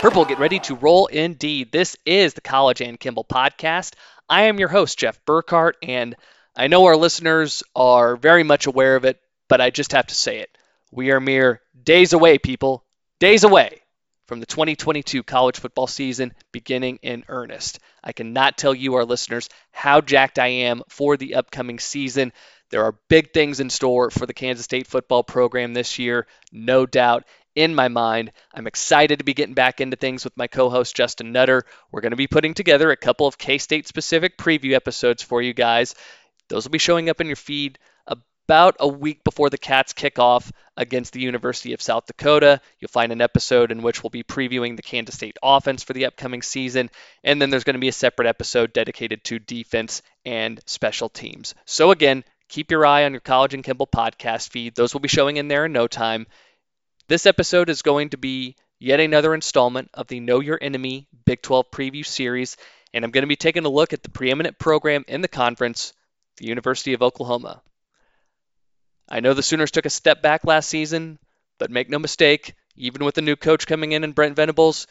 Purple, get ready to roll indeed. This is the College and Kimball podcast. I am your host, Jeff Burkhart, and I know our listeners are very much aware of it, but I just have to say it. We are mere days away, people, days away from the 2022 college football season beginning in earnest. I cannot tell you, our listeners, how jacked I am for the upcoming season. There are big things in store for the Kansas State football program this year, no doubt in my mind. I'm excited to be getting back into things with my co host, Justin Nutter. We're going to be putting together a couple of K State specific preview episodes for you guys. Those will be showing up in your feed about a week before the Cats kick off against the University of South Dakota. You'll find an episode in which we'll be previewing the Kansas State offense for the upcoming season. And then there's going to be a separate episode dedicated to defense and special teams. So, again, keep your eye on your College and Kimball podcast feed. Those will be showing in there in no time. This episode is going to be yet another installment of the Know Your Enemy Big 12 preview series, and I'm going to be taking a look at the preeminent program in the conference, the University of Oklahoma. I know the Sooners took a step back last season, but make no mistake, even with the new coach coming in and Brent Venables,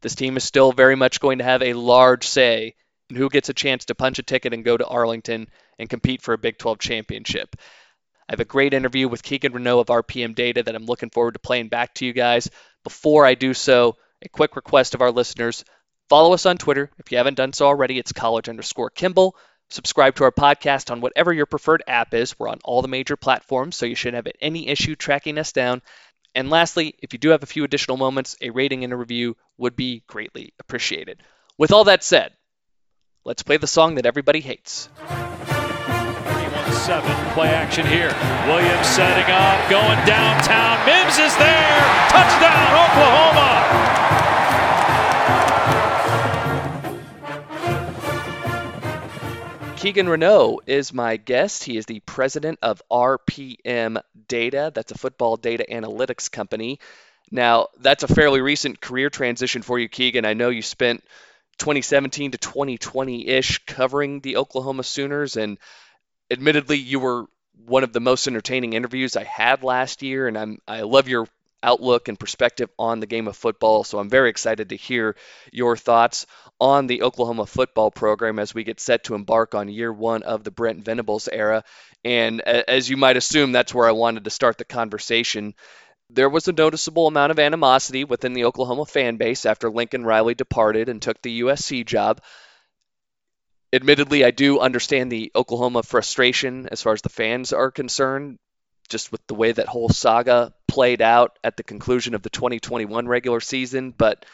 this team is still very much going to have a large say in who gets a chance to punch a ticket and go to Arlington and compete for a Big 12 championship. I have a great interview with Keegan Renault of RPM Data that I'm looking forward to playing back to you guys. Before I do so, a quick request of our listeners follow us on Twitter. If you haven't done so already, it's college underscore Kimball. Subscribe to our podcast on whatever your preferred app is. We're on all the major platforms, so you shouldn't have any issue tracking us down. And lastly, if you do have a few additional moments, a rating and a review would be greatly appreciated. With all that said, let's play the song that everybody hates seven. Play action here. Williams setting up, going downtown. Mims is there. Touchdown, Oklahoma. Keegan Renault is my guest. He is the president of RPM Data. That's a football data analytics company. Now, that's a fairly recent career transition for you, Keegan. I know you spent 2017 to 2020 ish covering the Oklahoma Sooners, and admittedly, you were one of the most entertaining interviews I had last year, and I'm I love your outlook and perspective on the game of football. So I'm very excited to hear your thoughts on the Oklahoma football program as we get set to embark on year one of the Brent Venables era. And as you might assume, that's where I wanted to start the conversation. There was a noticeable amount of animosity within the Oklahoma fan base after Lincoln Riley departed and took the USC job admittedly, I do understand the Oklahoma frustration as far as the fans are concerned, just with the way that whole saga played out at the conclusion of the 2021 regular season. But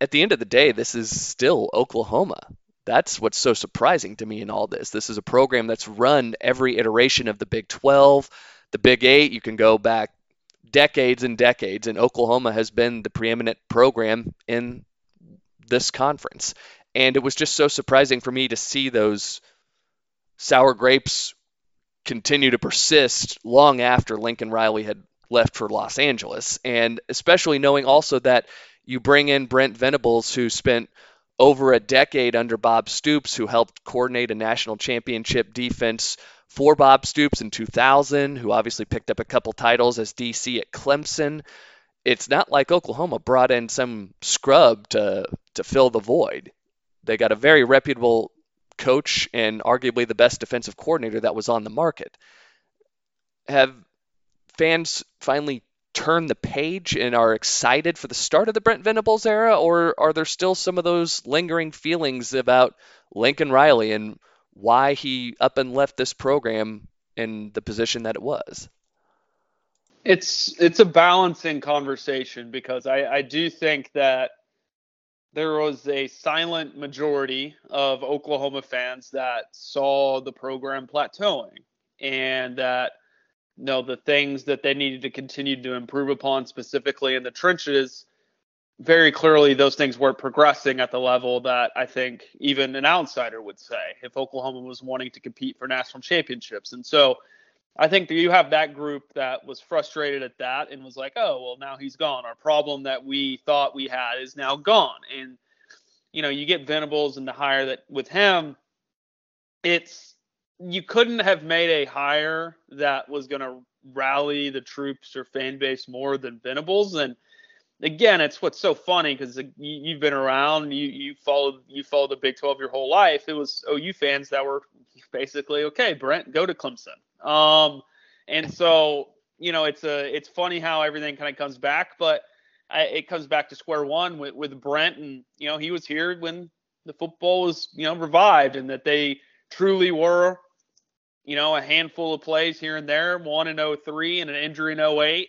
at the end of the day, this is still Oklahoma. That's what's so surprising to me in all this. This is a program that's run every iteration of the Big 12, the Big 8. You can go back decades and decades, and Oklahoma has been the preeminent program in this conference. And it was just so surprising for me to see those sour grapes continue to persist long after Lincoln Riley had left for Los Angeles. And especially knowing also that you bring in Brent Venables, who spent over a decade under Bob Stoops, who helped coordinate a national championship defense for Bob Stoops in 2000, who obviously picked up a couple titles as DC at Clemson. It's not like Oklahoma brought in some scrub to to fill the void. They got a very reputable coach and arguably the best defensive coordinator that was on the market. Have fans finally turned the page and are excited for the start of the Brent Venables era, or are there still some of those lingering feelings about Lincoln Riley and why he up and left this program in the position that it was? It's it's a balancing conversation because I, I do think that there was a silent majority of Oklahoma fans that saw the program plateauing and that you know the things that they needed to continue to improve upon specifically in the trenches very clearly those things weren't progressing at the level that I think even an outsider would say if Oklahoma was wanting to compete for national championships. And so I think you have that group that was frustrated at that and was like, oh, well, now he's gone. Our problem that we thought we had is now gone. And, you know, you get Venables and the hire that with him, it's you couldn't have made a hire that was going to rally the troops or fan base more than Venables. And again, it's what's so funny because you, have been around, you you followed you followed the Big 12 your whole life. It was OU fans that were basically okay, Brent, go to Clemson. Um, and so you know, it's a it's funny how everything kind of comes back, but I, it comes back to square one with with Brent, and you know, he was here when the football was you know revived, and that they truly were you know, a handful of plays here and there, one in 03 and an injury in 08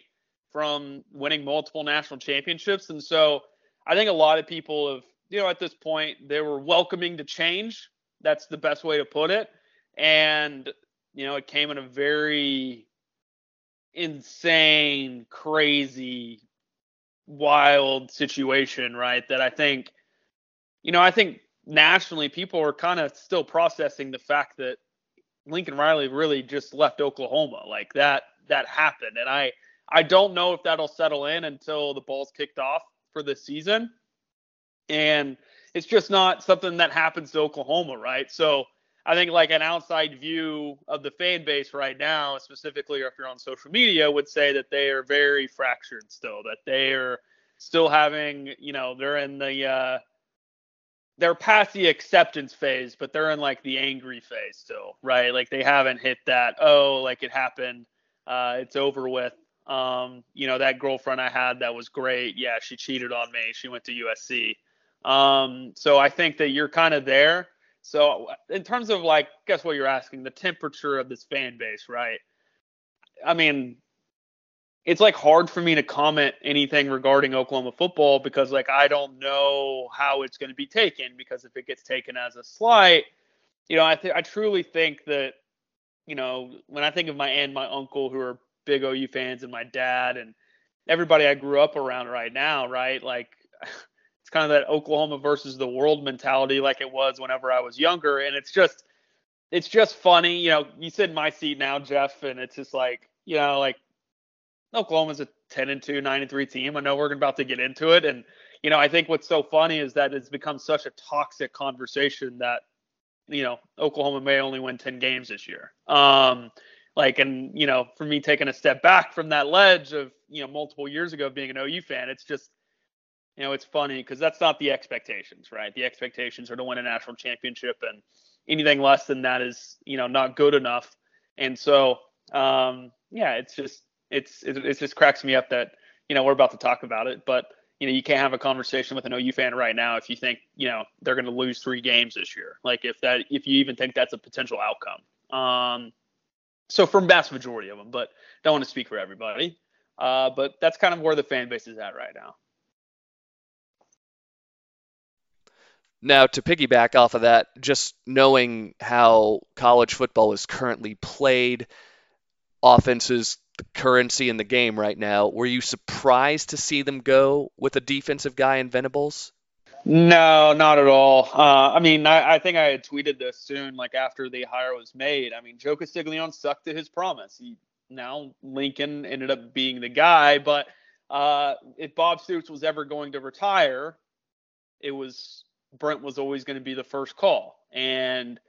from winning multiple national championships. And so I think a lot of people have, you know, at this point, they were welcoming to change. That's the best way to put it. And, you know, it came in a very insane, crazy, wild situation, right? That I think, you know, I think nationally people are kind of still processing the fact that Lincoln Riley really just left Oklahoma. Like that that happened. And I I don't know if that'll settle in until the ball's kicked off for the season. And it's just not something that happens to Oklahoma, right? So I think like an outside view of the fan base right now, specifically if you're on social media, would say that they are very fractured still, that they are still having, you know, they're in the uh, they're past the acceptance phase, but they're in like the angry phase still, right? Like they haven't hit that, oh, like it happened, uh, it's over with. Um, you know, that girlfriend I had that was great. Yeah, she cheated on me. She went to USC. Um, so I think that you're kind of there. So uh, in terms of like, guess what you're asking, the temperature of this fan base, right? I mean, it's like hard for me to comment anything regarding Oklahoma football because like I don't know how it's going to be taken because if it gets taken as a slight, you know, I th- I truly think that you know, when I think of my aunt, my uncle who are big OU fans and my dad and everybody I grew up around right now, right? Like it's kind of that Oklahoma versus the world mentality like it was whenever I was younger and it's just it's just funny, you know, you sit in my seat now, Jeff, and it's just like, you know, like Oklahoma's a 10 and 2, 9 and 3 team. I know we're about to get into it. And, you know, I think what's so funny is that it's become such a toxic conversation that, you know, Oklahoma may only win 10 games this year. Um, like, and, you know, for me taking a step back from that ledge of, you know, multiple years ago being an OU fan, it's just, you know, it's funny because that's not the expectations, right? The expectations are to win a national championship, and anything less than that is, you know, not good enough. And so, um, yeah, it's just it's it, it just cracks me up that you know we're about to talk about it, but you know you can't have a conversation with an OU fan right now if you think you know they're going to lose three games this year. Like if that if you even think that's a potential outcome. Um, so for vast majority of them, but don't want to speak for everybody. Uh, but that's kind of where the fan base is at right now. Now, to piggyback off of that, just knowing how college football is currently played, offenses the currency in the game right now. Were you surprised to see them go with a defensive guy in Venables? No, not at all. Uh, I mean, I, I, think I had tweeted this soon, like after the hire was made. I mean, Joe Castiglione stuck to his promise. He now Lincoln ended up being the guy, but uh, if Bob Stoops was ever going to retire, it was Brent was always going to be the first call, and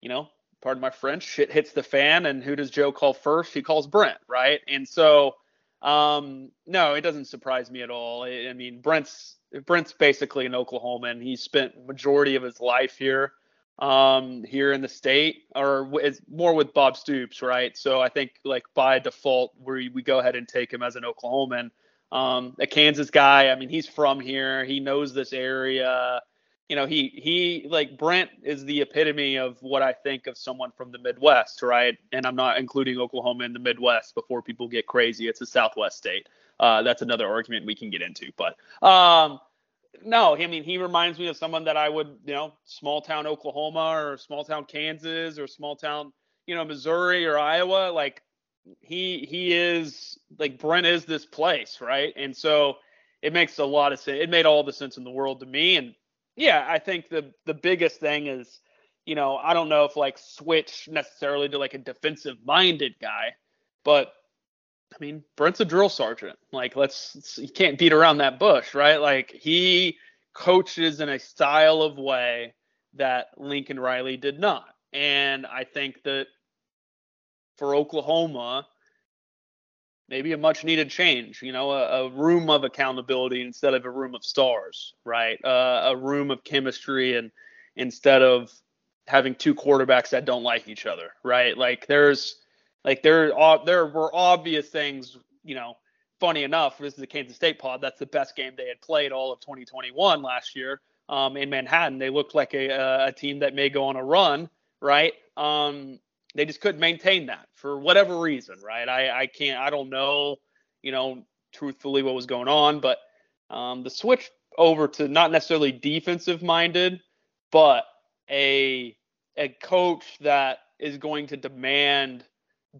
you know pardon my French, shit hits the fan, and who does Joe call first? He calls Brent, right? And so, um, no, it doesn't surprise me at all. I, I mean, Brent's Brent's basically an Oklahoman. He spent majority of his life here, um, here in the state, or it's more with Bob Stoops, right? So I think like by default, we we go ahead and take him as an Oklahoman. Um, a Kansas guy. I mean, he's from here. He knows this area you know, he he like Brent is the epitome of what I think of someone from the Midwest, right? And I'm not including Oklahoma in the Midwest before people get crazy. It's a Southwest state. Uh, that's another argument we can get into. But um, no, I mean he reminds me of someone that I would, you know, small town Oklahoma or small town Kansas or small town, you know, Missouri or Iowa. Like he he is like Brent is this place, right? And so it makes a lot of sense. It made all the sense in the world to me, and yeah, I think the the biggest thing is, you know, I don't know if like switch necessarily to like a defensive minded guy, but I mean, Brent's a drill sergeant. Like, let's you can't beat around that bush, right? Like he coaches in a style of way that Lincoln Riley did not. And I think that for Oklahoma, maybe a much needed change, you know, a, a, room of accountability instead of a room of stars, right? Uh, a room of chemistry and instead of having two quarterbacks that don't like each other, right? Like there's like there there were obvious things, you know, funny enough, this is the Kansas State pod. That's the best game they had played all of 2021 last year um, in Manhattan. They looked like a, a team that may go on a run, right? Um, they just couldn't maintain that for whatever reason, right? I, I can't, I don't know, you know, truthfully what was going on, but um, the switch over to not necessarily defensive minded, but a a coach that is going to demand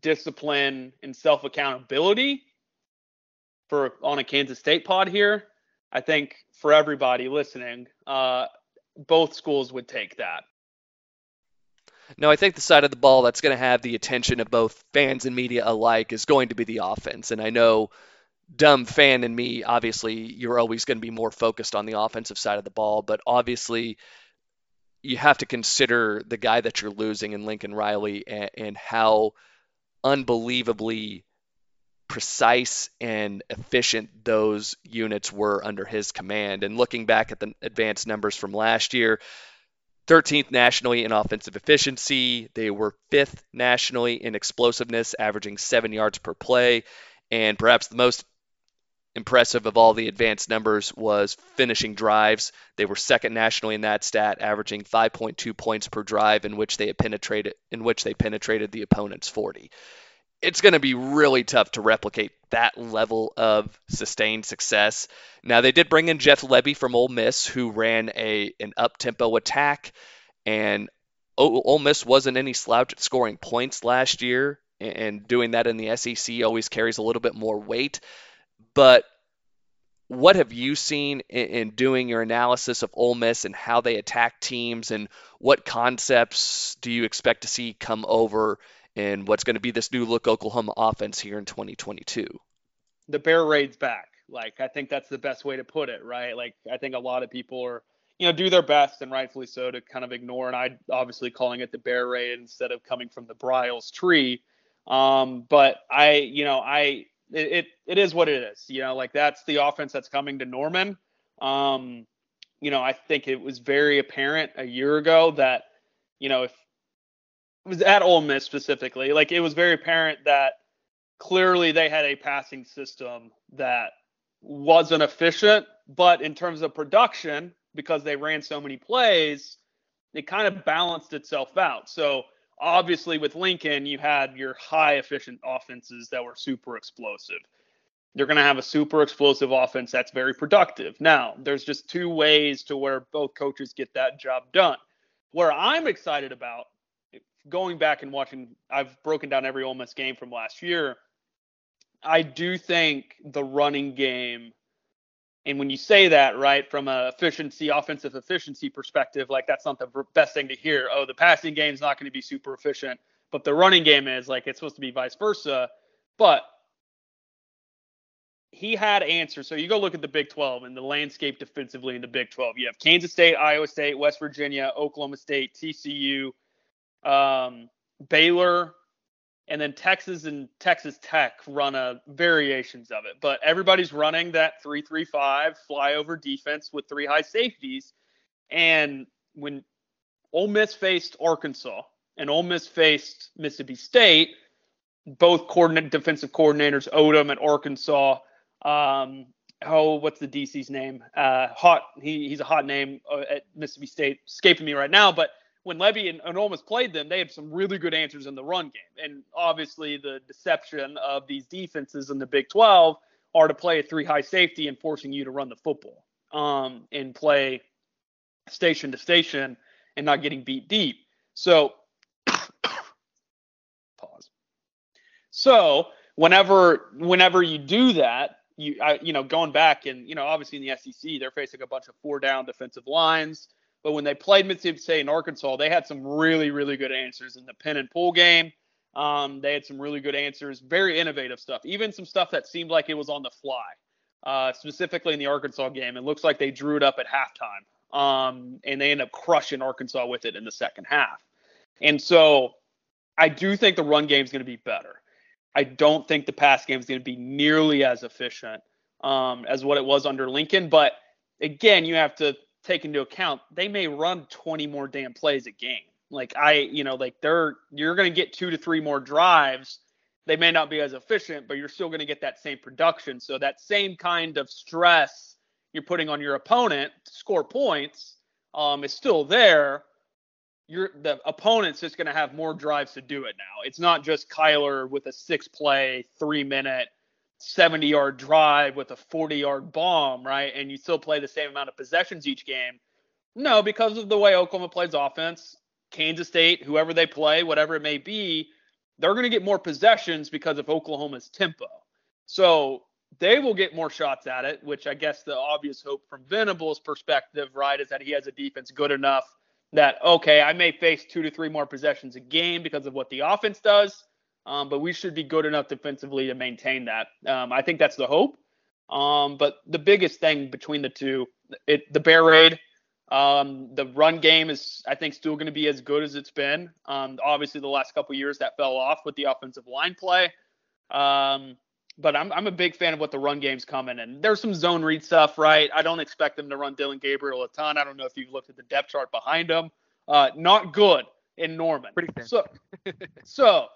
discipline and self accountability for on a Kansas State pod here. I think for everybody listening, uh, both schools would take that. No, I think the side of the ball that's going to have the attention of both fans and media alike is going to be the offense. And I know dumb fan and me, obviously, you're always going to be more focused on the offensive side of the ball, but obviously you have to consider the guy that you're losing in Lincoln Riley and, and how unbelievably precise and efficient those units were under his command. And looking back at the advanced numbers from last year, 13th nationally in offensive efficiency. They were fifth nationally in explosiveness, averaging seven yards per play. And perhaps the most impressive of all the advanced numbers was finishing drives. They were second nationally in that stat, averaging 5.2 points per drive in which they penetrated in which they penetrated the opponent's 40 it's going to be really tough to replicate that level of sustained success. Now they did bring in Jeff Lebby from Ole Miss, who ran a an up tempo attack, and Ole Miss wasn't any slouch at scoring points last year, and doing that in the SEC always carries a little bit more weight. But what have you seen in, in, doing your analysis of Ole Miss and how they attack teams, and what concepts do you expect to see come over in what's going to be this new look Oklahoma offense here in 2022. The bear raid's back. Like I think that's the best way to put it, right? Like I think a lot of people are, you know, do their best and rightfully so to kind of ignore. And I obviously calling it the bear raid instead of coming from the Briles tree. Um, but I, you know, I it, it, it is what it is. You know, like that's the offense that's coming to Norman. Um, you know, I think it was very apparent a year ago that, you know, if was at Ole Miss specifically. Like it was very apparent that clearly they had a passing system that wasn't efficient, but in terms of production, because they ran so many plays, it kind of balanced itself out. So obviously with Lincoln, you had your high efficient offenses that were super explosive. You're going to have a super explosive offense that's very productive. Now, there's just two ways to where both coaches get that job done. Where I'm excited about going back and watching, I've broken down every Ole Miss game from last year. I do think the running game, and when you say that, right, from a efficiency, offensive efficiency perspective, like that's not the best thing to hear. Oh, the passing game is not going to be super efficient, but the running game is like it's supposed to be vice versa. But he had answers. So you go look at the Big 12 and the landscape defensively in the Big 12. You have Kansas State, Iowa State, West Virginia, Oklahoma State, TCU, um, Baylor, and then Texas and Texas Tech run a variations of it. But everybody's running that three-three-five flyover defense with three high safeties. And when Ole Miss faced Arkansas and Ole Miss faced Mississippi State, both coordinate defensive coordinators, Odom at Arkansas. Um, oh, what's the DC's name? Uh, hot. He, he's a hot name uh, at Mississippi State. Escaping me right now, but when Lebby and, and Miss played them, they had some really good answers in the run game. And obviously, the deception of these defenses in the Big 12 are to play a three high safety and forcing you to run the football um, and play station to station and not getting beat deep. So, pause. So, whenever whenever you do that, you I, you know going back and you know obviously in the SEC they're facing a bunch of four down defensive lines. But when they played Mississippi State and Arkansas, they had some really, really good answers in the pin and pull game. Um, they had some really good answers, very innovative stuff, even some stuff that seemed like it was on the fly. Uh, specifically in the Arkansas game, it looks like they drew it up at halftime, um, and they end up crushing Arkansas with it in the second half. And so I do think the run game is going to be better. I don't think the pass game is going to be nearly as efficient um, as what it was under Lincoln. But again, you have to take into account they may run 20 more damn plays a game. Like I, you know, like they're you're going to get two to three more drives. They may not be as efficient, but you're still going to get that same production. So that same kind of stress you're putting on your opponent to score points um, is still there. You're the opponent's just going to have more drives to do it now. It's not just Kyler with a six play, three minute 70 yard drive with a 40 yard bomb, right? And you still play the same amount of possessions each game. No, because of the way Oklahoma plays offense, Kansas State, whoever they play, whatever it may be, they're going to get more possessions because of Oklahoma's tempo. So they will get more shots at it, which I guess the obvious hope from Venables' perspective, right, is that he has a defense good enough that, okay, I may face two to three more possessions a game because of what the offense does um, but we should be good enough defensively to maintain that. Um, I think that's the hope. Um, but the biggest thing between the two, it, the Bear Raid, um, the run game is, I think, still going to be as good as it's been. Um, obviously, the last couple years that fell off with the offensive line play. Um, but I'm, I'm a big fan of what the run game's coming. And there's some zone read stuff, right? I don't expect them to run Dillon Gabriel a ton. I don't know if you've looked at the depth chart behind him. Uh, not good in Norman. Pretty thin. So, so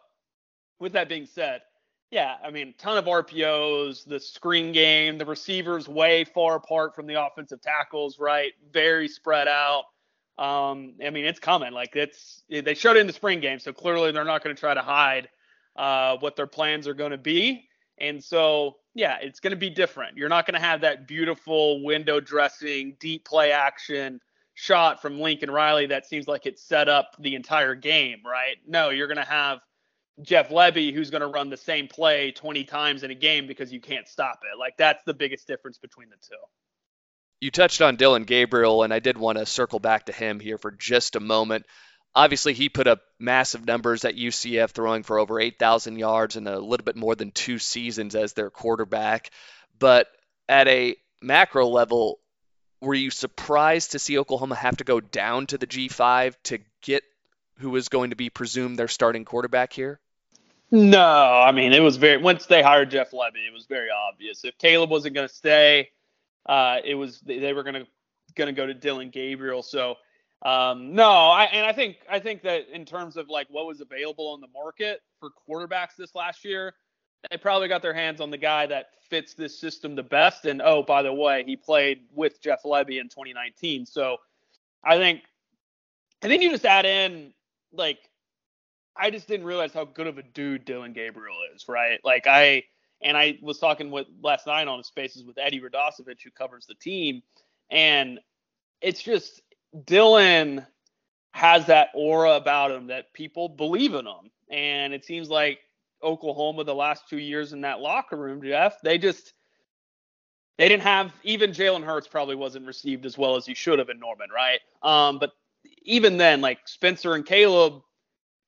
with that being said, yeah, I mean, ton of RPOs, the screen game, the receivers way far apart from the offensive tackles, right? Very spread out. Um, I mean, it's coming. Like it's they showed it in the spring game, so clearly they're not going to try to hide uh, what their plans are going to be. And so, yeah, it's going to be different. You're not going to have that beautiful window dressing, deep play action shot from Lincoln Riley that seems like it set up the entire game, right? No, you're going to have Jeff Lebby who's going to run the same play 20 times in a game because you can't stop it. Like that's the biggest difference between the two. You touched on Dillon Gabriel, and I did want to circle back to him here for just a moment. Obviously, he put up massive numbers at UCF, throwing for over 8,000 yards in a little bit more than two seasons as their quarterback. But at a macro level, were you surprised to see Oklahoma have to go down to the G5 to get who is going to be presumed their starting quarterback here? No, I mean it was very once they hired Jeff Lebby, it was very obvious. If Caleb wasn't going to stay, uh, it was they were going to going to go to Dillon Gabriel. So um, no, I and I think I think that in terms of like what was available on the market for quarterbacks this last year, they probably got their hands on the guy that fits this system the best. And oh, by the way, he played with Jeff Lebby in 2019. So I think I think you just add in like I just didn't realize how good of a dude Dillon Gabriel is, right? Like I and I was talking with last night on Spaces with Eddie Radosevich, who covers the team, and it's just Dillon has that aura about him that people believe in him, and it seems like Oklahoma the last two years in that locker room, Jeff, they just they didn't have even Jalen Hurts probably wasn't received as well as he should have in Norman, right? Um, but even then, like Spencer and Caleb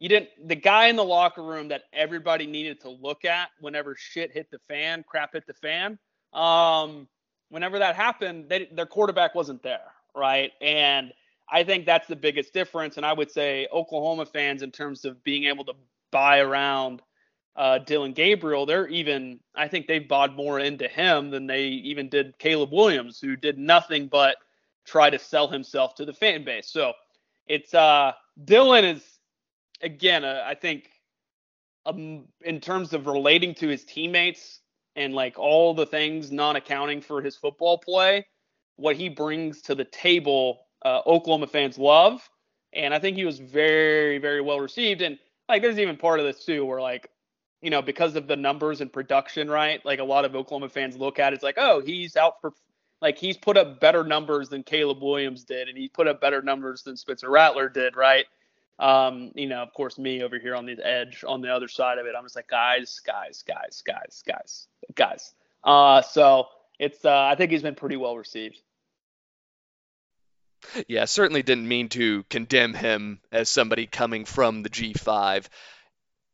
you didn't the guy in the locker room that everybody needed to look at whenever shit hit the fan, crap hit the fan. Um, whenever that happened, they, their quarterback wasn't there, right? And I think that's the biggest difference. And I would say Oklahoma fans, in terms of being able to buy around uh, Dillon Gabriel, they're even I think they've bought more into him than they even did Caleb Williams, who did nothing but try to sell himself to the fan base. So it's uh Dillon is again, uh, I think um, in terms of relating to his teammates and like all the things not accounting for his football play, what he brings to the table, uh, Oklahoma fans love. And I think he was very, very well received. And like, there's even part of this too, where like, you know, because of the numbers and production, right? Like a lot of Oklahoma fans look at it, it's like, oh, he's out for like he's put up better numbers than Caleb Williams did, and he put up better numbers than Spencer Rattler did, right? Um, you know, of course, me over here on the edge, on the other side of it, I'm just like, guys, guys, guys, guys, guys, guys. Uh, so it's, uh, I think he's been pretty well received. Yeah, certainly didn't mean to condemn him as somebody coming from the G5.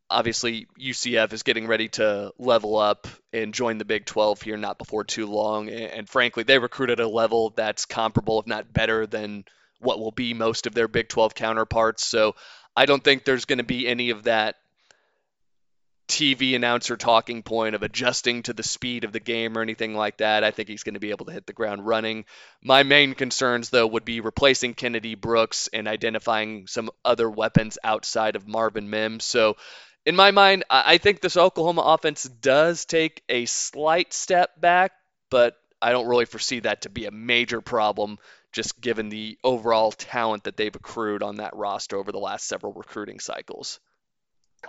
Obviously, UCF is getting ready to level up and join the Big 12 here not before too long. And frankly, they recruited a level that's comparable, if not better, than what will be most of their Big 12 counterparts. So I don't think there's going to be any of that TV announcer talking point of adjusting to the speed of the game or anything like that. I think he's going to be able to hit the ground running. My main concerns, though, would be replacing Kennedy Brooks and identifying some other weapons outside of Marvin Mims. So, in my mind, I think this Oklahoma offense does take a slight step back, but I don't really foresee that to be a major problem just given the overall talent that they've accrued on that roster over the last several recruiting cycles.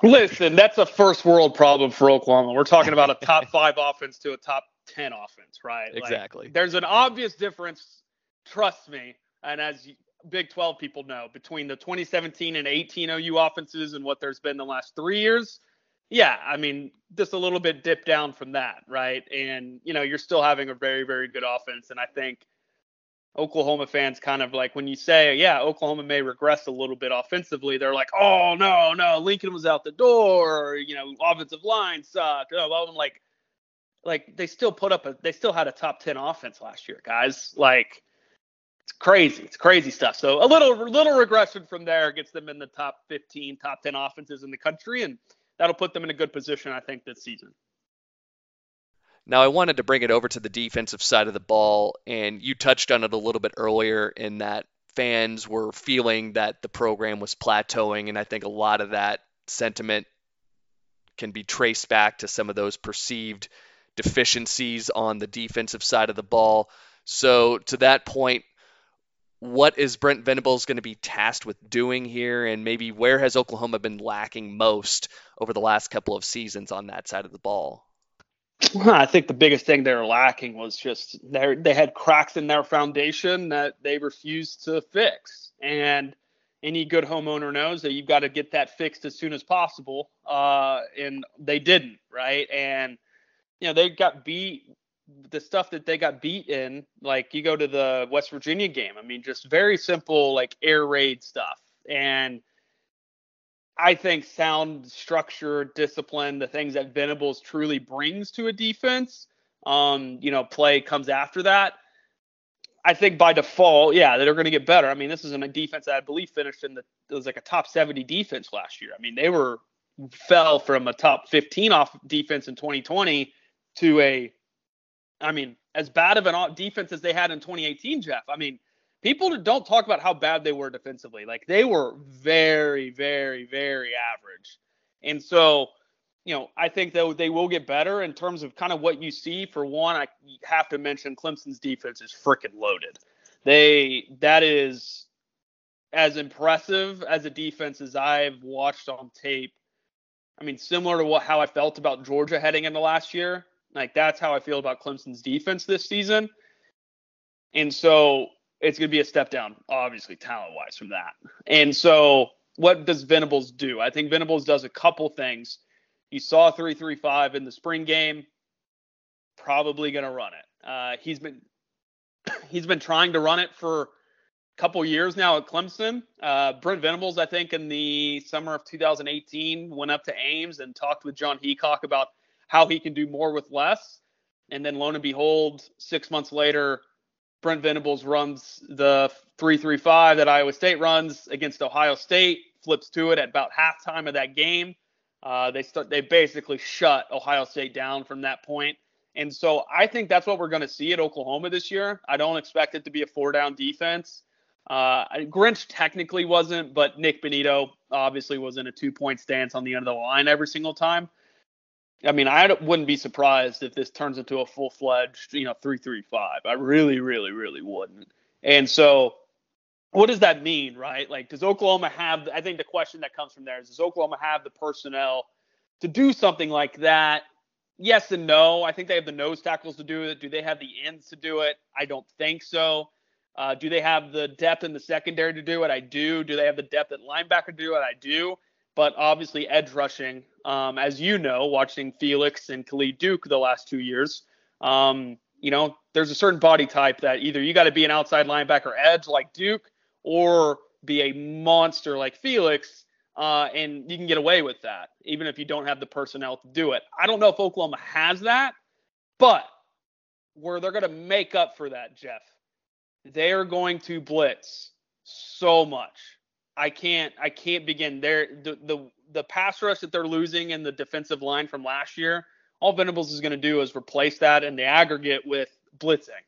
Listen, that's a first world problem for Oklahoma. We're talking about a top five offense to a top 10 offense, right? Exactly. Like, there's an obvious difference, trust me, and as Big 12 people know, between the 2017 and 18 OU offenses and what there's been the last three years. Yeah, I mean, just a little bit dip down from that, right? And, you know, you're still having a very, very good offense. And I think Oklahoma fans kind of like when you say, yeah, Oklahoma may regress a little bit offensively, they're like, oh no, no, Lincoln was out the door, you know, offensive line sucked. Oh, well, I'm like, like they still put up a, they still had a top ten offense last year, guys. Like, it's crazy, it's crazy stuff. So a little, little regression from there gets them in the top 15, top 10 offenses in the country, and that'll put them in a good position, I think, this season. Now, I wanted to bring it over to the defensive side of the ball, and you touched on it a little bit earlier in that fans were feeling that the program was plateauing, and I think a lot of that sentiment can be traced back to some of those perceived deficiencies on the defensive side of the ball. So, to that point, what is Brent Venables going to be tasked with doing here, and maybe where has Oklahoma been lacking most over the last couple of seasons on that side of the ball? I think the biggest thing they were lacking was just they they had cracks in their foundation that they refused to fix. And any good homeowner knows that you've got to get that fixed as soon as possible. Uh, and they didn't, right? And you know they got beat. The stuff that they got beat in, like you go to the West Virginia game. I mean, just very simple like air raid stuff. And I think sound structure, discipline, the things that Venables truly brings to a defense, um, you know, play comes after that. I think by default, yeah, they're going to get better. I mean, this is a defense that I believe finished in the it was like a top 70 defense last year. I mean, they were fell from a top 15 off defense in 2020 to a I mean, as bad of an defense as they had in 2018, Jeff. I mean, people don't talk about how bad they were defensively. Like they were very, very, very average. And so, you know, I think that they will get better in terms of kind of what you see. For one, I have to mention Clemson's defense is freaking loaded. They that is as impressive as a defense as I've watched on tape. I mean, similar to what how I felt about Georgia heading into last year. Like that's how I feel about Clemson's defense this season. And so it's going to be a step down, obviously, talent wise from that. And so, what does Venables do? I think Venables does a couple things. You saw 335 in the spring game, probably going to run it. Uh, he's been he's been trying to run it for a couple years now at Clemson. Uh, Brent Venables, I think, in the summer of 2018, went up to Ames and talked with Jon Heacock about how he can do more with less. And then, lo and behold, six months later, Brent Venables runs the 335 that Iowa State runs against Ohio State, flips to it at about halftime of that game. Uh, they start, they basically shut Ohio State down from that point. And so I think that's what we're going to see at Oklahoma this year. I don't expect it to be a four down defense. Uh, Grinch technically wasn't, but Nik Bonitto obviously was in a two point stance on the end of the line every single time. I mean, I wouldn't be surprised if this turns into a full fledged, you know, three three five. I really, really, really wouldn't. And so, what does that mean, right? Like, does Oklahoma have? I think the question that comes from there is, does Oklahoma have the personnel to do something like that? Yes and no. I think they have the nose tackles to do it. Do they have the ends to do it? I don't think so. Uh, do they have the depth in the secondary to do it? I do. Do they have the depth at linebacker to do it? I do but obviously edge rushing, um, as you know, watching Felix and Khalid Duke the last two years, um, you know, there's a certain body type that either you got to be an outside linebacker edge like Duke or be a monster like Felix, uh, and you can get away with that even if you don't have the personnel to do it. I don't know if Oklahoma has that, but where they're going to make up for that, Jeff, they are going to blitz so much I can't I can't begin there. The the the pass rush that they're losing and the defensive line from last year, all Venables is going to do is replace that in the aggregate with blitzing.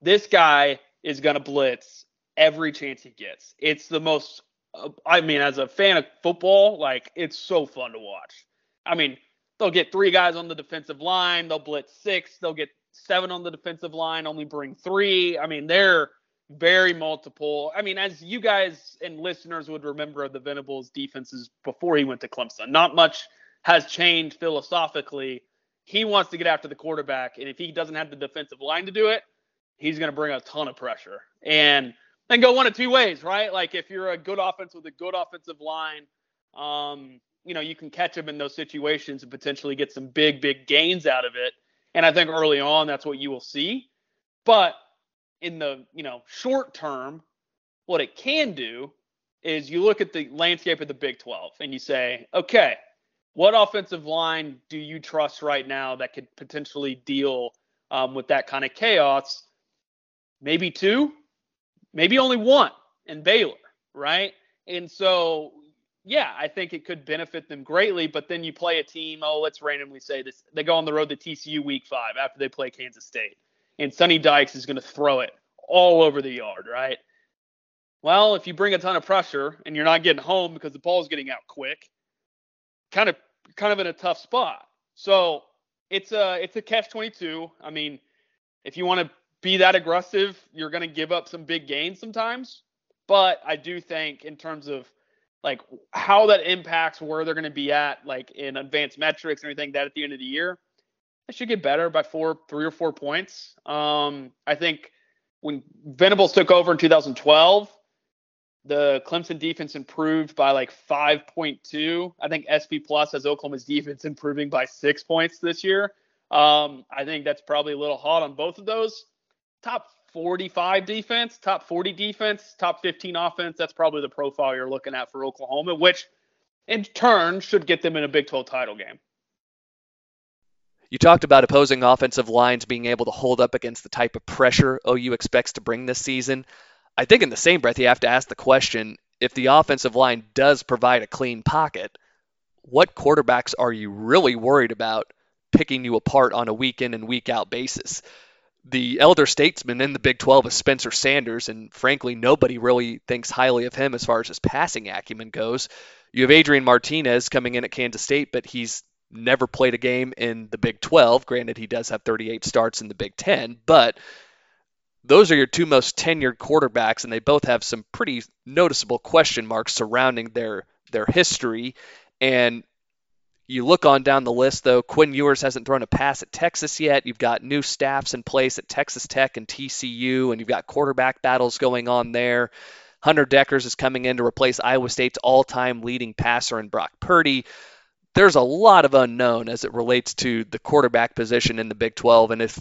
This guy is going to blitz every chance he gets. It's the most uh, I mean as a fan of football, like it's so fun to watch. I mean, they'll get three guys on the defensive line, they'll blitz six, they'll get seven on the defensive line, only bring three. I mean, they're very multiple. I mean, as you guys and listeners would remember of the Venables defenses before he went to Clemson, not much has changed philosophically. He wants to get after the quarterback, and if he doesn't have the defensive line to do it, he's going to bring a ton of pressure and then go one of two ways, right? Like if you're a good offense with a good offensive line, um, you know, you can catch him in those situations and potentially get some big, big gains out of it. And I think early on, that's what you will see. But in the you know short term, what it can do is you look at the landscape of the Big 12 and you say, okay, what offensive line do you trust right now that could potentially deal um, with that kind of chaos? Maybe two, maybe only one in Baylor, right? And so, yeah, I think it could benefit them greatly. But then you play a team. Oh, let's randomly say this: they go on the road to TCU Week Five after they play Kansas State and Sonny Dykes is going to throw it all over the yard, right? Well, if you bring a ton of pressure and you're not getting home because the ball's getting out quick, kind of kind of in a tough spot. So it's a it's a catch 22. I mean, if you want to be that aggressive, you're going to give up some big gains sometimes. But I do think in terms of like how that impacts where they're going to be at, like in advanced metrics and everything, that at the end of the year, it should get better by four, three or four points. Um, I think when Venables took over in 2012, the Clemson defense improved by like 5.2. I think SP Plus has Oklahoma's defense improving by six points this year. Um, I think that's probably a little hot on both of those. Top 45 defense, top 40 defense, top 15 offense. That's probably the profile you're looking at for Oklahoma, which in turn should get them in a Big 12 title game. You talked about opposing offensive lines being able to hold up against the type of pressure OU expects to bring this season. I think in the same breath, you have to ask the question if the offensive line does provide a clean pocket, what quarterbacks are you really worried about picking you apart on a week in and week out basis? The elder statesman in the Big 12 is Spencer Sanders, and frankly, nobody really thinks highly of him as far as his passing acumen goes. You have Adrian Martinez coming in at Kansas State, but he's never played a game in the Big 12. Granted, he does have 38 starts in the Big 10, but those are your two most tenured quarterbacks, and they both have some pretty noticeable question marks surrounding their their history. And you look on down the list, though, Quinn Ewers hasn't thrown a pass at Texas yet. You've got new staffs in place at Texas Tech and TCU, and you've got quarterback battles going on there. Hunter Dekkers is coming in to replace Iowa State's all-time leading passer in Brock Purdy there's a lot of unknown as it relates to the quarterback position in the Big 12. And if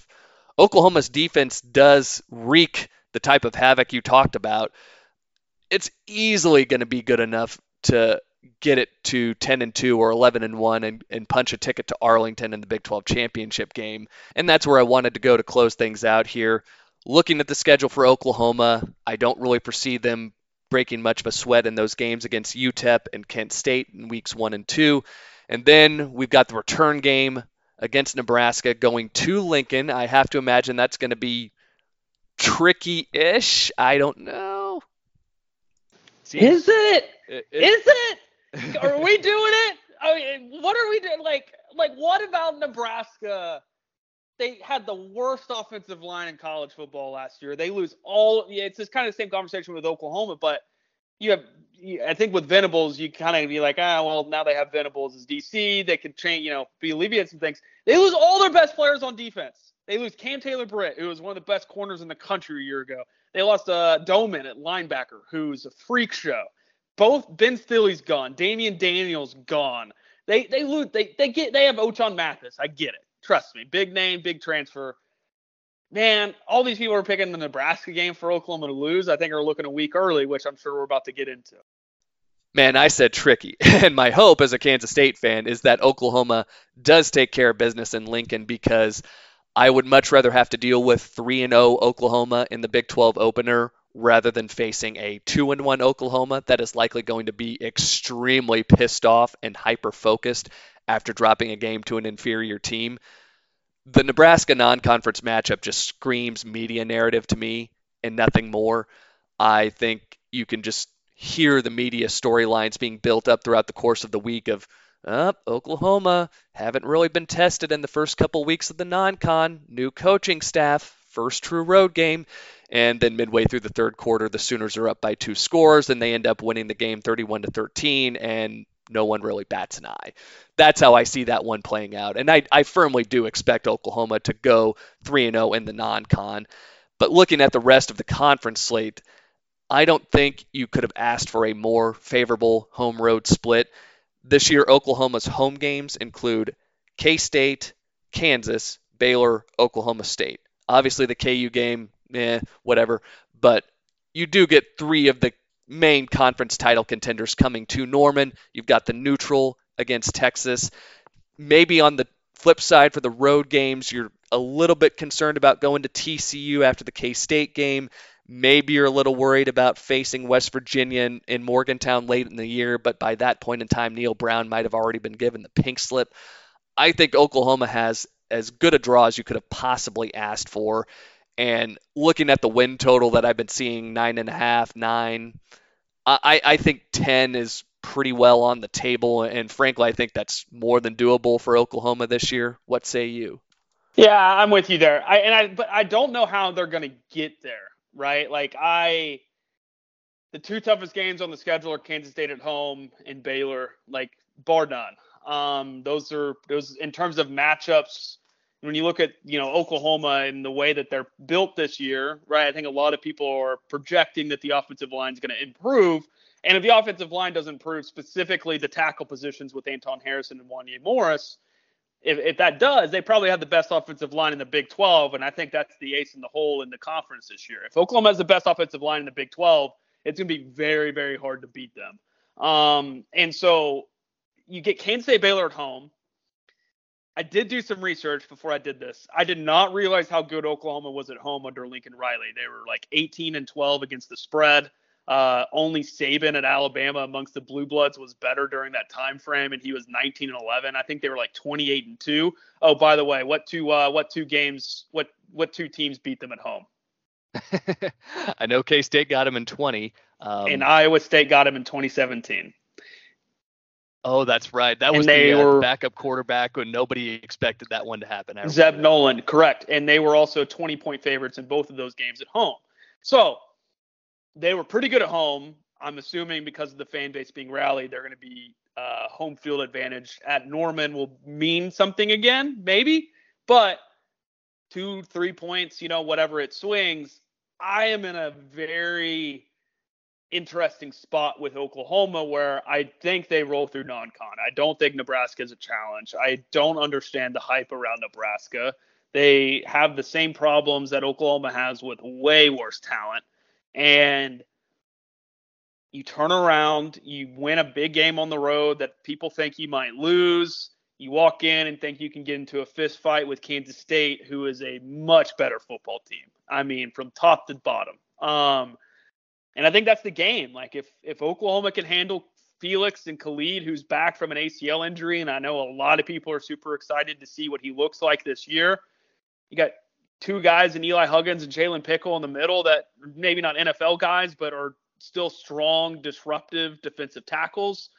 Oklahoma's defense does wreak the type of havoc you talked about, it's easily going to be good enough to get it to 10 and 2 or 11 and 1 and, and punch a ticket to Arlington in the Big 12 championship game. And that's where I wanted to go to close things out here. Looking at the schedule for Oklahoma, I don't really foresee them breaking much of a sweat in those games against UTEP and Kent State in weeks 1 and 2. And then we've got the return game against Nebraska going to Lincoln. I have to imagine that's going to be tricky ish. I don't know. Seems, is it? it, it is it? are we doing it? I mean, what are we doing? Like, like what about Nebraska? They had the worst offensive line in college football last year. They lose all. Yeah, it's just kind of the same conversation with Oklahoma, but you have I think with Venables, you kind of be like, ah, well, now they have Venables as DC. They could change, you know, be alleviate some things. They lose all their best players on defense. They lose Cam Taylor Britt, who was one of the best corners in the country a year ago. They lost uh, Domann at linebacker, who's a freak show. Both Ben Stille's gone. Damion Daniels gone. They they lose. They they get they have Ochaun Mathis. I get it. Trust me. Big name, big transfer man, all these people are picking the Nebraska game for Oklahoma to lose. I think are looking a week early, which I'm sure we're about to get into. Man, I said tricky. And my hope as a Kansas State fan is that Oklahoma does take care of business in Lincoln because I would much rather have to deal with 3 and 0 Oklahoma in the Big 12 opener rather than facing a 2 and 1 Oklahoma that is likely going to be extremely pissed off and hyper focused after dropping a game to an inferior team. The Nebraska non conference matchup just screams media narrative to me and nothing more. I think you can just hear the media storylines being built up throughout the course of the week of oh, Oklahoma haven't really been tested in the first couple weeks of the non-con, new coaching staff, first true road game, and then midway through the third quarter, the Sooners are up by two scores, and they end up winning the game 31 to 13, and no one really bats an eye. That's how I see that one playing out, and I, I firmly do expect Oklahoma to go 3 0 in the non-con. But looking at the rest of the conference slate, I don't think you could have asked for a more favorable home road split. This year, Oklahoma's home games include K State, Kansas, Baylor, Oklahoma State. Obviously, the KU game, eh, whatever. But you do get three of the main conference title contenders coming to Norman. You've got the neutral against Texas. Maybe on the flip side for the road games, you're a little bit concerned about going to TCU after the K State game. Maybe you're a little worried about facing West Virginia in, in, Morgantown late in the year, but by that point in time, Neal Brown might have already been given the pink slip. I think Oklahoma has as good a draw as you could have possibly asked for. And looking at the win total that I've been seeing, nine and a half, nine, I, I think 10 is pretty well on the table. And frankly, I think that's more than doable for Oklahoma this year. What say you? Yeah, I'm with you there. I and I but I don't know how they're going to get there right? Like I the two toughest games on the schedule are Kansas State at home and Baylor, like bar none. Um, those are those in terms of matchups. When you look at you know Oklahoma and the way that they're built this year, right? I think a lot of people are projecting that the offensive line is going to improve, and if the offensive line doesn't improve, specifically the tackle positions with Anton Harrison and Wanya Morris, if, if that does, they probably have the best offensive line in the Big 12, and I think that's the ace in the hole in the conference this year. If Oklahoma has the best offensive line in the Big 12, it's going to be very, very hard to beat them. Um, and so you get Kansas State Baylor at home. I did do some research before I did this. I did not realize how good Oklahoma was at home under Lincoln Riley. They were like 18 and 12 against the spread. Uh, only Saban at Alabama amongst the Blue Bloods was better during that time frame, and he was 19 and 11. I think they were like 28 and two. Oh, by the way, what two uh, what two games what what two teams beat them at home? I know K State got him in 20. Um, and Iowa State got him in 2017. Oh, that's right. That was the uh, backup quarterback when nobody expected that one to happen. Zeb Noland, correct. And they were also 20 point favorites in both of those games at home. So they were pretty good at home. I'm assuming because of the fan base being rallied, they're going to be uh, home field advantage at Norman will mean something again, maybe. But two, three points, you know, whatever it swings, I am in a very interesting spot with Oklahoma where I think they roll through non con. I don't think Nebraska is a challenge. I don't understand the hype around Nebraska. They have the same problems that Oklahoma has with way worse talent and you turn around, you win a big game on the road that people think you might lose. You walk in and think you can get into a fist fight with Kansas State, who is a much better football team. I mean, from top to bottom. Um, and I think that's the game. Like if if Oklahoma can handle Felix and Khalid, who's back from an ACL injury, and I know a lot of people are super excited to see what he looks like this year. You got two guys in Eli Huggins and Jalen Pickle in the middle that maybe not NFL guys, but are still strong, disruptive defensive tackles.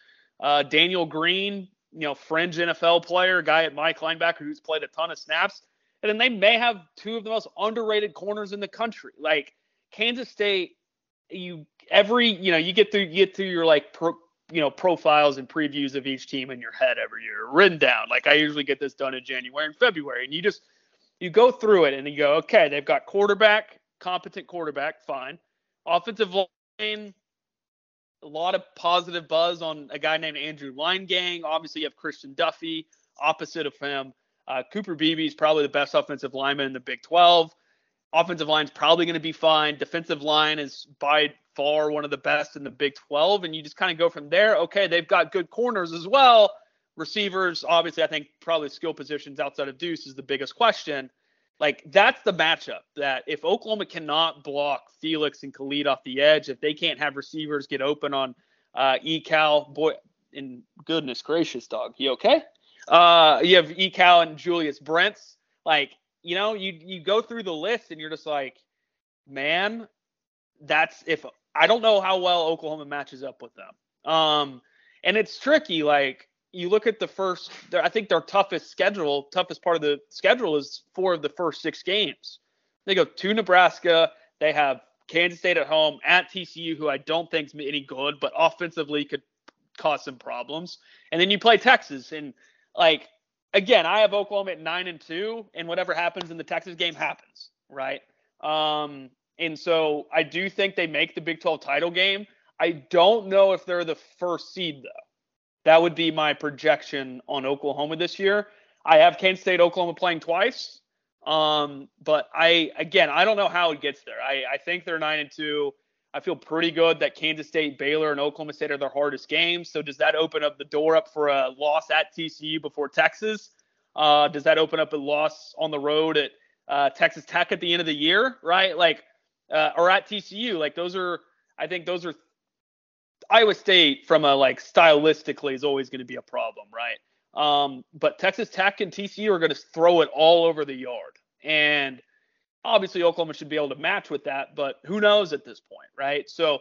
Uh, Daniel Green, you know, fringe NFL player, guy at Mike linebacker who's played a ton of snaps. And then they may have two of the most underrated corners in the country. Like Kansas State, you every you know you get through you get through your like pro, you know profiles and previews of each team in your head every year written down. Like I usually get this done in January and February, and you just you go through it and you go, okay, they've got quarterback, competent quarterback, fine. Offensive line, a lot of positive buzz on a guy named Andrew Gang. Obviously, you have Christian Duffie opposite of him. Uh, Cooper Beebe is probably the best offensive lineman in the Big 12. Offensive line is probably going to be fine. Defensive line is by far one of the best in the Big 12. And you just kind of go from there. Okay, they've got good corners as well. Receivers, obviously, I think probably skill positions outside of Deuce is the biggest question. like that's the matchup that if Oklahoma cannot block Felix and Khalid off the edge, if they can't have receivers get open on uh, Ekow, boy, and goodness gracious, dog, you okay? Uh, you have Ekow and Julius Brents. Like, you know, you you go through the list and you're just like, man, that's if I don't know how well Oklahoma matches up with them. Um, and it's tricky. Like you look at the first, I think their toughest schedule, toughest part of the schedule is four of the first six games. They go to Nebraska. They have Kansas State at home, at TCU, who I don't think is any good, but offensively could cause some problems. And then you play Texas, and like again, I have Oklahoma at nine and two, and whatever happens in the Texas game happens, right? Um, and so I do think they make the Big 12 title game. I don't know if they're the first seed though. That would be my projection on Oklahoma this year. I have Kansas State, Oklahoma playing twice. Um, but I again, I don't know how it gets there. I, I think they're nine and two. I feel pretty good that Kansas State, Baylor, and Oklahoma State are their hardest games. So does that open up the door up for a loss at TCU before Texas? Uh, does that open up a loss on the road at uh, Texas Tech at the end of the year? Right, like, uh, or at TCU? Like those are, I think those are Iowa State from a like stylistically is always going to be a problem, right? Um, but Texas Tech and TCU are going to throw it all over the yard, and obviously Oklahoma should be able to match with that, but who knows at this point, right? So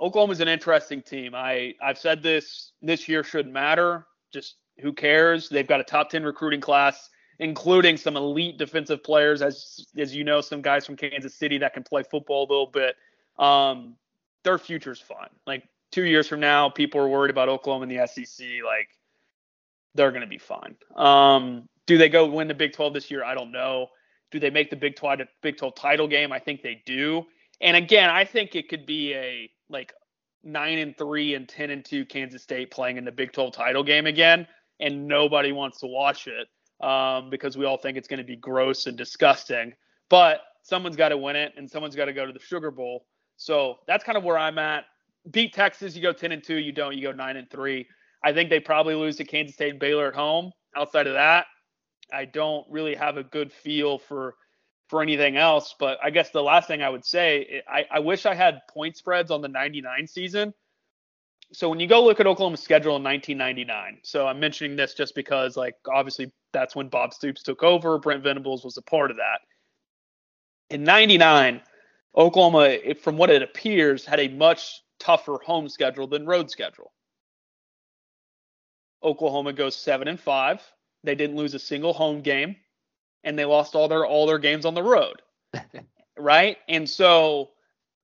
Oklahoma's an interesting team. I I've said this this year shouldn't matter. Just who cares? They've got a top 10 recruiting class, including some elite defensive players, as as you know, some guys from Kansas City that can play football a little bit. Um, their future's fine. Like two years from now, people are worried about Oklahoma and the SEC. Like they're going to be fine. Um, do they go win the Big 12 this year? I don't know. Do they make the Big 12 Big 12 title game? I think they do. And again, I think it could be a like nine and three and ten and two Kansas State playing in the Big 12 title game again, and nobody wants to watch it um, because we all think it's going to be gross and disgusting. But someone's got to win it, and someone's got to go to the Sugar Bowl. So that's kind of where I'm at. Beat Texas, you go 10 and 2. You don't, you go 9 and 3. I think they probably lose to Kansas State and Baylor at home. Outside of that, I don't really have a good feel for for anything else. But I guess the last thing I would say, I, I wish I had point spreads on the 99 season. So when you go look at Oklahoma's schedule in 1999, so I'm mentioning this just because, like, obviously that's when Bob Stoops took over. Brent Venables was a part of that. In 99, Oklahoma, from what it appears, had a much tougher home schedule than road schedule. Oklahoma goes seven and five. They didn't lose a single home game, and they lost all their all their games on the road. right? And so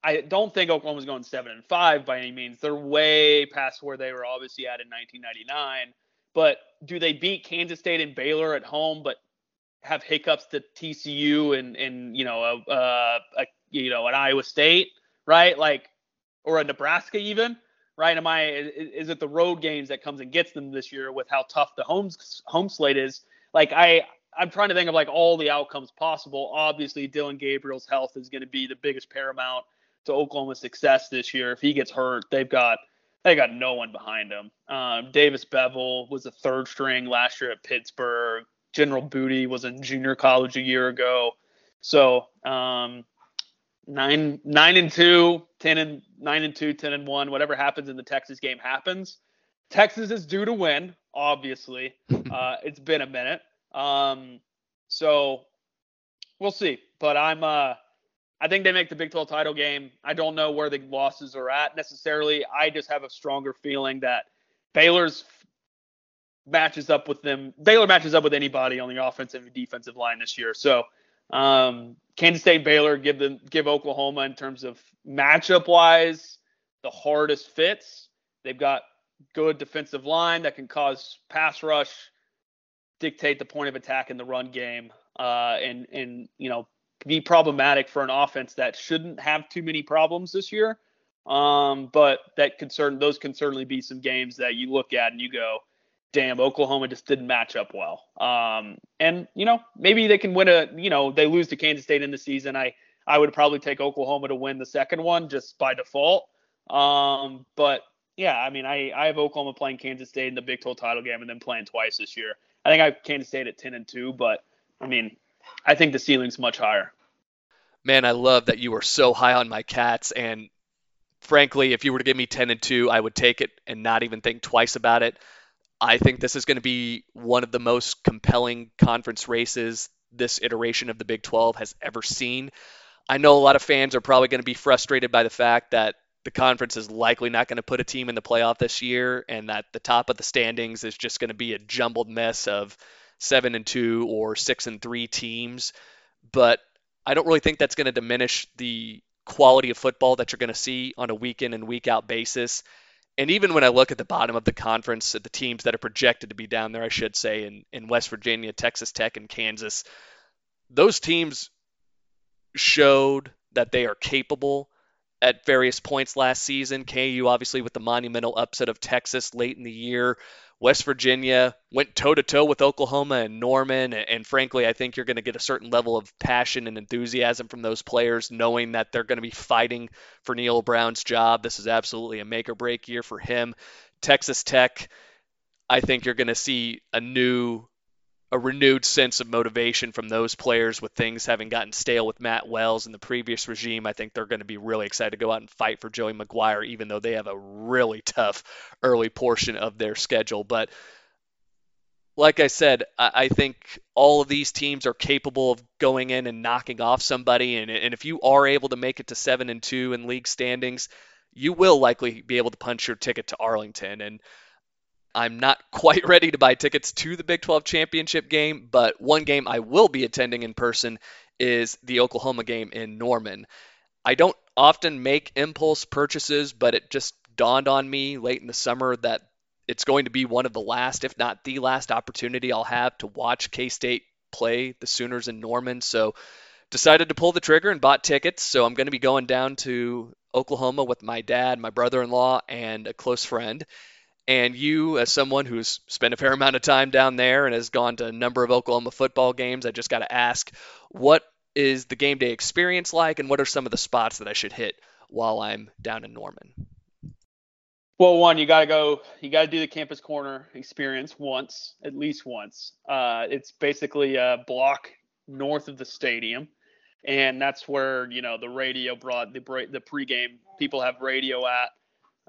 I don't think Oklahoma's going seven and five by any means. They're way past where they were obviously at in 1999. But do they beat Kansas State and Baylor at home, but have hiccups to TCU and and you know a, a, a you know an Iowa State, right? Like or a Nebraska even, right? Am I is it the road games that comes and gets them this year with how tough the home home slate is? Like I I'm trying to think of like all the outcomes possible. Obviously, Dillon Gabriel's health is going to be the biggest paramount to Oklahoma's success this year. If he gets hurt, they've got they got no one behind him. Um, Davis Beville was a third string last year at Pittsburgh. General Booty was in junior college a year ago. So um, nine nine and two, ten and nine and two, ten and one. Whatever happens in the Texas game happens. Texas is due to win, obviously. uh, it's been a minute. Um, so we'll see. But I'm uh I think they make the Big 12 title game. I don't know where the losses are at necessarily. I just have a stronger feeling that Baylor's matches up with them. Baylor matches up with anybody on the offensive and defensive line this year. So um, Kansas State, Baylor give them give Oklahoma in terms of matchup wise the hardest fits. They've got good defensive line that can cause pass rush, dictate the point of attack in the run game, uh, and and you know be problematic for an offense that shouldn't have too many problems this year. Um, but that concern those can certainly be some games that you look at and you go, damn, Oklahoma just didn't match up well. Um, and you know, maybe they can win a, you know, they lose to Kansas State in the season. I I would probably take Oklahoma to win the second one just by default. Um, but yeah, I mean, I I have Oklahoma playing Kansas State in the Big 12 title game and then playing twice this year. I think I have Kansas State at 10 and 2, but I mean, I think the ceiling's much higher. Man, I love that you are so high on my cats and frankly, if you were to give me 10 and 2, I would take it and not even think twice about it. I think this is going to be one of the most compelling conference races this iteration of the Big 12 has ever seen. I know a lot of fans are probably going to be frustrated by the fact that the conference is likely not going to put a team in the playoff this year and that the top of the standings is just going to be a jumbled mess of 7 and 2 or 6 and 3 teams, but I don't really think that's going to diminish the quality of football that you're going to see on a week in and week out basis. And even when I look at the bottom of the conference, at the teams that are projected to be down there, I should say, in, in West Virginia, Texas Tech, and Kansas, those teams showed that they are capable at various points last season. KU, obviously, with the monumental upset of Texas late in the year, West Virginia went toe to toe with Oklahoma and Norman. And frankly, I think you're going to get a certain level of passion and enthusiasm from those players, knowing that they're going to be fighting for Neal Brown's job. This is absolutely a make or break year for him. Texas Tech, I think you're going to see a new a renewed sense of motivation from those players with things having gotten stale with Matt Wells and the previous regime. I think they're going to be really excited to go out and fight for Joey McGuire, even though they have a really tough early portion of their schedule. But like I said, I think all of these teams are capable of going in and knocking off somebody. And, and if you are able to make it to seven and two in league standings, you will likely be able to punch your ticket to Arlington. And I'm not quite ready to buy tickets to the Big 12 championship game, but one game I will be attending in person is the Oklahoma game in Norman. I don't often make impulse purchases, but it just dawned on me late in the summer that it's going to be one of the last, if not the last, opportunity I'll have to watch K State play the Sooners in Norman. So decided to pull the trigger and bought tickets. So I'm going to be going down to Oklahoma with my dad, my brother in law, and a close friend. And you, as someone who's spent a fair amount of time down there and has gone to a number of Oklahoma football games, I just got to ask, what is the game day experience like, and what are some of the spots that I should hit while I'm down in Norman? Well, one, you got to go, you got to do the campus corner experience once, at least once. Uh, it's basically a block north of the stadium. And that's where, you know, the radio brought the, the pregame people have radio at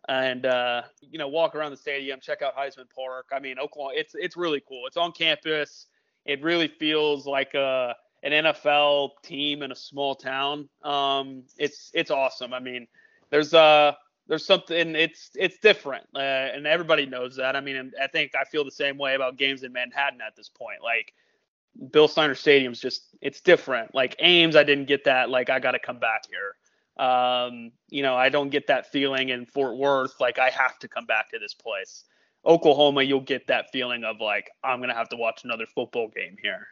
and uh, you know walk around the stadium, check out Heisman Park. I mean, Oklahoma, it's it's really cool. It's on campus. It really feels like a an NFL team in a small town. Um, it's it's awesome. I mean, there's uh there's something it's it's different, uh, and everybody knows that. I mean, I think I feel the same way about games in Manhattan at this point. Like Bill Snyder Stadium's just it's different. Like Ames, I didn't get that. Like I got to come back here. Um, you know, I don't get that feeling in Fort Worth, like I have to come back to this place. Oklahoma, you'll get that feeling of like, I'm going to have to watch another football game here.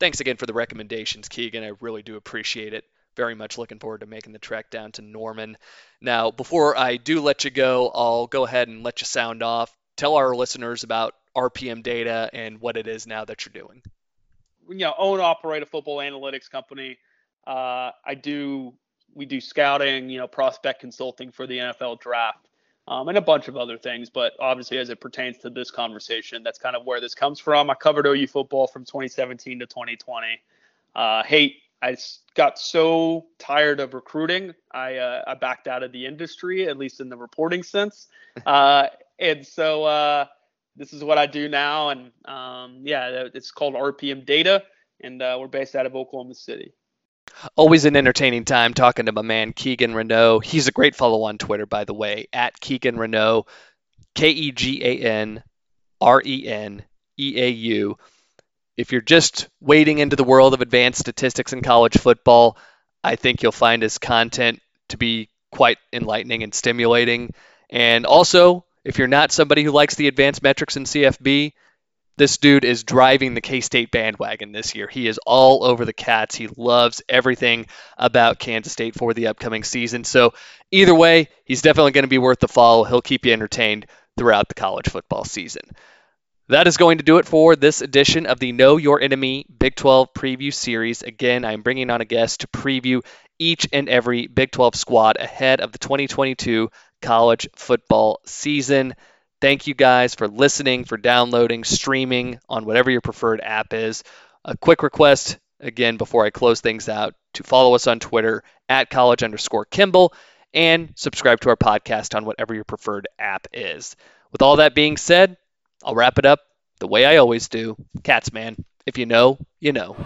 Thanks again for the recommendations, Keegan. I really do appreciate it. Very much looking forward to making the trek down to Norman. Now, before I do let you go, I'll go ahead and let you sound off. Tell our listeners about RPM data and what it is now that you're doing. You know, own operate a football analytics company. Uh, I do we do scouting, you know, prospect consulting for the NFL draft, um, and a bunch of other things. But obviously, as it pertains to this conversation, that's kind of where this comes from. I covered OU football from 2017 to 2020. Uh, hate, I got so tired of recruiting, I uh, I backed out of the industry, at least in the reporting sense. Uh, and so uh, this is what I do now, and um, yeah, it's called RPM Data, and uh, we're based out of Oklahoma City. Always an entertaining time talking to my man Keegan Reneau. He's a great follow on Twitter, by the way, at Keegan Reneau, K E G A N R E N E A U. If you're just wading into the world of advanced statistics in college football, I think you'll find his content to be quite enlightening and stimulating. And also, if you're not somebody who likes the advanced metrics in CFB, this dude is driving the K State bandwagon this year. He is all over the Cats. He loves everything about Kansas State for the upcoming season. So, either way, he's definitely going to be worth the follow. He'll keep you entertained throughout the college football season. That is going to do it for this edition of the Know Your Enemy Big 12 preview series. Again, I'm bringing on a guest to preview each and every Big 12 squad ahead of the 2022 college football season. Thank you guys for listening, for downloading, streaming on whatever your preferred app is. A quick request again before I close things out to follow us on Twitter at college underscore Kimball and subscribe to our podcast on whatever your preferred app is. With all that being said, I'll wrap it up the way I always do. Cats, man. If you know, you know.